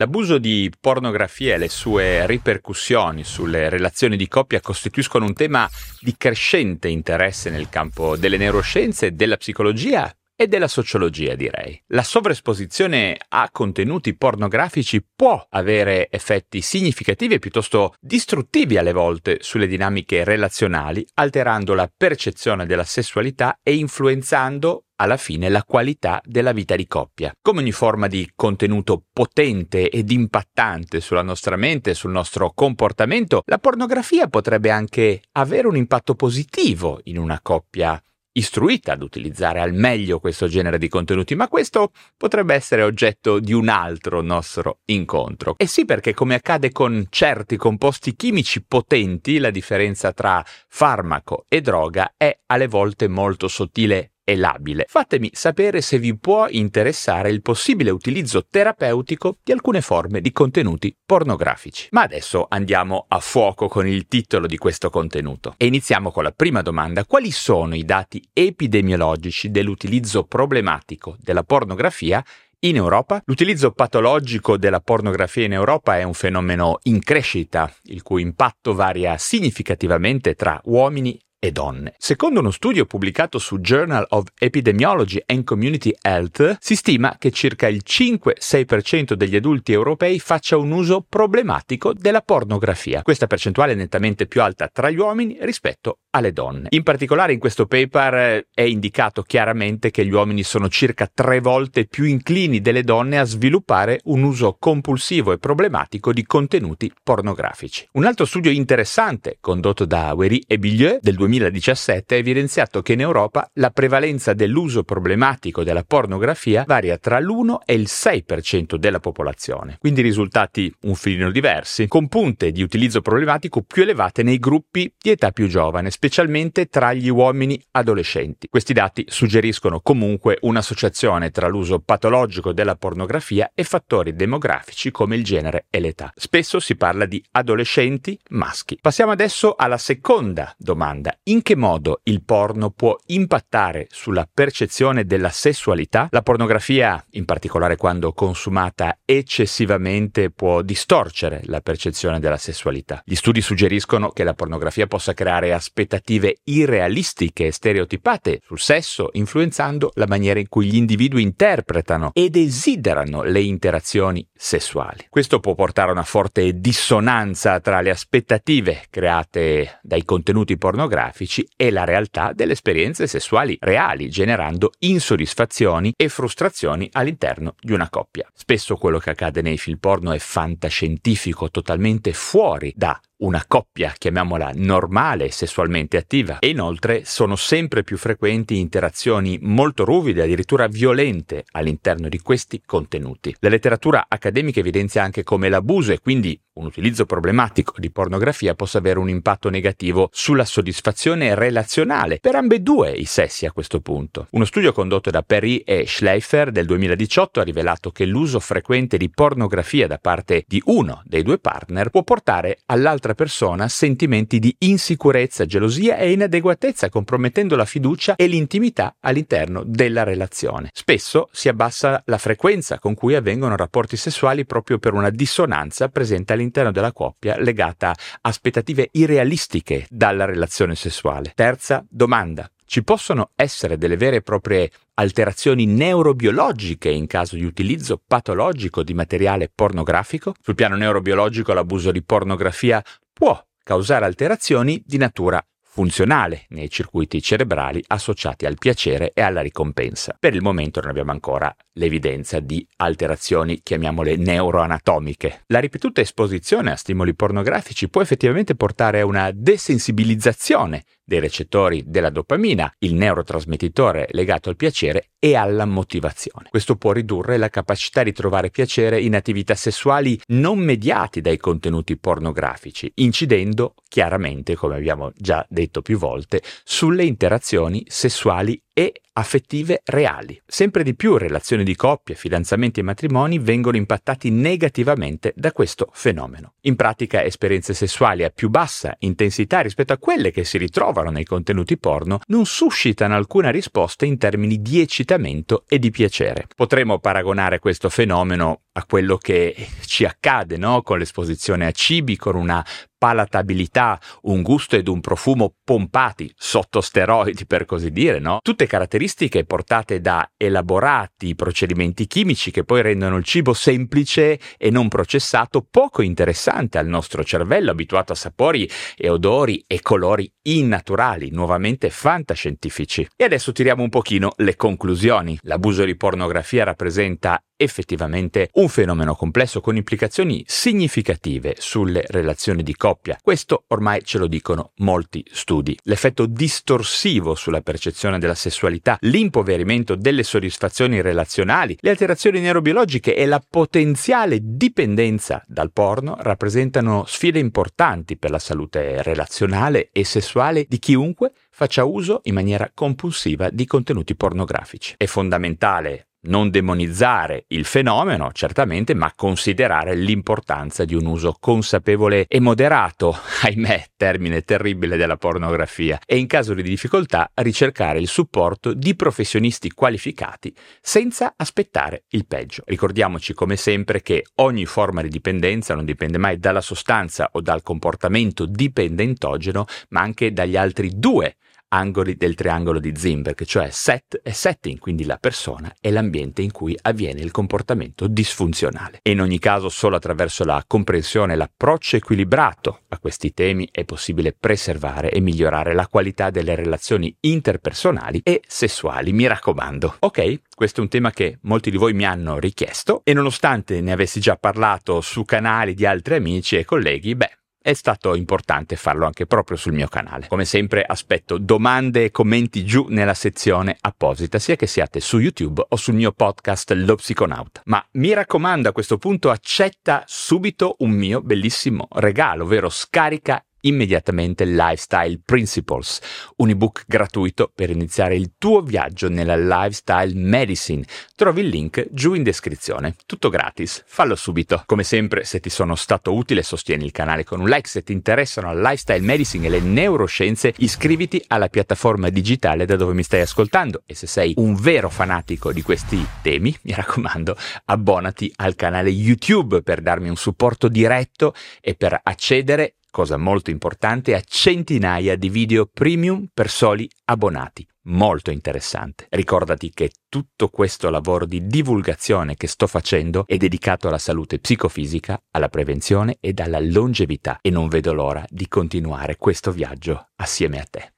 L'abuso di pornografia e le sue ripercussioni sulle relazioni di coppia costituiscono un tema di crescente interesse nel campo delle neuroscienze, della psicologia e della sociologia, direi. La sovraesposizione a contenuti pornografici può avere effetti significativi e piuttosto distruttivi alle volte sulle dinamiche relazionali, alterando la percezione della sessualità e influenzando alla fine la qualità della vita di coppia. Come ogni forma di contenuto potente ed impattante sulla nostra mente e sul nostro comportamento, la pornografia potrebbe anche avere un impatto positivo in una coppia istruita ad utilizzare al meglio questo genere di contenuti, ma questo potrebbe essere oggetto di un altro nostro incontro. E sì, perché come accade con certi composti chimici potenti, la differenza tra farmaco e droga è alle volte molto sottile e labile. Fatemi sapere se vi può interessare il possibile utilizzo terapeutico di alcune forme di contenuti pornografici. Ma adesso andiamo a fuoco con il titolo di questo contenuto e iniziamo con la prima domanda. Quali sono i dati epidemiologici dell'utilizzo problematico della pornografia in Europa. L'utilizzo patologico della pornografia in Europa è un fenomeno in crescita, il cui impatto varia significativamente tra uomini e donne. Secondo uno studio pubblicato su Journal of Epidemiology and Community Health, si stima che circa il 5-6% degli adulti europei faccia un uso problematico della pornografia. Questa percentuale è nettamente più alta tra gli uomini rispetto alle donne. In particolare in questo paper eh, è indicato chiaramente che gli uomini sono circa tre volte più inclini delle donne a sviluppare un uso compulsivo e problematico di contenuti pornografici. Un altro studio interessante condotto da Wery e Billieu del 2000 2017 ha evidenziato che in Europa la prevalenza dell'uso problematico della pornografia varia tra l'1 e il 6% della popolazione. Quindi risultati un filino diversi, con punte di utilizzo problematico più elevate nei gruppi di età più giovane, specialmente tra gli uomini adolescenti. Questi dati suggeriscono comunque un'associazione tra l'uso patologico della pornografia e fattori demografici come il genere e l'età. Spesso si parla di adolescenti maschi. Passiamo adesso alla seconda domanda in che modo il porno può impattare sulla percezione della sessualità? La pornografia, in particolare quando consumata eccessivamente, può distorcere la percezione della sessualità. Gli studi suggeriscono che la pornografia possa creare aspettative irrealistiche e stereotipate sul sesso, influenzando la maniera in cui gli individui interpretano e desiderano le interazioni sessuali. Questo può portare a una forte dissonanza tra le aspettative create dai contenuti pornografici pornografici e la realtà delle esperienze sessuali reali, generando insoddisfazioni e frustrazioni all'interno di una coppia. Spesso quello che accade nei film porno è fantascientifico, totalmente fuori da una coppia, chiamiamola normale, sessualmente attiva, e inoltre sono sempre più frequenti interazioni molto ruvide, addirittura violente all'interno di questi contenuti. La letteratura accademica evidenzia anche come l'abuso e quindi un utilizzo problematico di pornografia possa avere un impatto negativo sulla soddisfazione relazionale per ambedue i sessi a questo punto. Uno studio condotto da Perry e Schleifer del 2018 ha rivelato che l'uso frequente di pornografia da parte di uno dei due partner può portare all'altra persona sentimenti di insicurezza, gelosia e inadeguatezza, compromettendo la fiducia e l'intimità all'interno della relazione. Spesso si abbassa la frequenza con cui avvengono rapporti sessuali proprio per una dissonanza presente all'interno della coppia legata a aspettative irrealistiche dalla relazione sessuale. Terza domanda. Ci possono essere delle vere e proprie alterazioni neurobiologiche in caso di utilizzo patologico di materiale pornografico? Sul piano neurobiologico l'abuso di pornografia può causare alterazioni di natura funzionale nei circuiti cerebrali associati al piacere e alla ricompensa. Per il momento non abbiamo ancora l'evidenza di alterazioni, chiamiamole neuroanatomiche. La ripetuta esposizione a stimoli pornografici può effettivamente portare a una desensibilizzazione dei recettori della dopamina, il neurotrasmettitore legato al piacere e alla motivazione. Questo può ridurre la capacità di trovare piacere in attività sessuali non mediati dai contenuti pornografici, incidendo chiaramente, come abbiamo già detto più volte, sulle interazioni sessuali e affettive reali. Sempre di più relazioni di coppia, fidanzamenti e matrimoni vengono impattati negativamente da questo fenomeno. In pratica esperienze sessuali a più bassa intensità rispetto a quelle che si ritrovano nei contenuti porno non suscitano alcuna risposta in termini di eccitamento e di piacere. Potremmo paragonare questo fenomeno a quello che ci accade no? con l'esposizione a cibi, con una palatabilità, un gusto ed un profumo pompati sotto steroidi per così dire, no? Tutte caratteristiche portate da elaborati procedimenti chimici che poi rendono il cibo semplice e non processato poco interessante al nostro cervello abituato a sapori e odori e colori innaturali, nuovamente fantascientifici. E adesso tiriamo un pochino le conclusioni. L'abuso di pornografia rappresenta effettivamente un fenomeno complesso con implicazioni significative sulle relazioni di coppia. Questo ormai ce lo dicono molti studi. L'effetto distorsivo sulla percezione della sessualità, l'impoverimento delle soddisfazioni relazionali, le alterazioni neurobiologiche e la potenziale dipendenza dal porno rappresentano sfide importanti per la salute relazionale e sessuale di chiunque faccia uso in maniera compulsiva di contenuti pornografici. È fondamentale non demonizzare il fenomeno, certamente, ma considerare l'importanza di un uso consapevole e moderato, ahimè, termine terribile della pornografia, e in caso di difficoltà ricercare il supporto di professionisti qualificati senza aspettare il peggio. Ricordiamoci come sempre che ogni forma di dipendenza non dipende mai dalla sostanza o dal comportamento dipendentogeno, ma anche dagli altri due angoli del triangolo di Zimberg, cioè set e setting, quindi la persona e l'ambiente in cui avviene il comportamento disfunzionale. E in ogni caso solo attraverso la comprensione e l'approccio equilibrato a questi temi è possibile preservare e migliorare la qualità delle relazioni interpersonali e sessuali, mi raccomando. Ok, questo è un tema che molti di voi mi hanno richiesto e nonostante ne avessi già parlato su canali di altri amici e colleghi, beh, è stato importante farlo anche proprio sul mio canale. Come sempre aspetto domande e commenti giù nella sezione apposita, sia che siate su YouTube o sul mio podcast Lo Psiconauta. Ma mi raccomando a questo punto accetta subito un mio bellissimo regalo, ovvero scarica immediatamente Lifestyle Principles, un ebook gratuito per iniziare il tuo viaggio nella lifestyle medicine. Trovi il link giù in descrizione. Tutto gratis, fallo subito. Come sempre, se ti sono stato utile, sostieni il canale con un like. Se ti interessano la lifestyle medicine e le neuroscienze, iscriviti alla piattaforma digitale da dove mi stai ascoltando. E se sei un vero fanatico di questi temi, mi raccomando, abbonati al canale YouTube per darmi un supporto diretto e per accedere cosa molto importante, a centinaia di video premium per soli abbonati. Molto interessante. Ricordati che tutto questo lavoro di divulgazione che sto facendo è dedicato alla salute psicofisica, alla prevenzione ed alla longevità e non vedo l'ora di continuare questo viaggio assieme a te.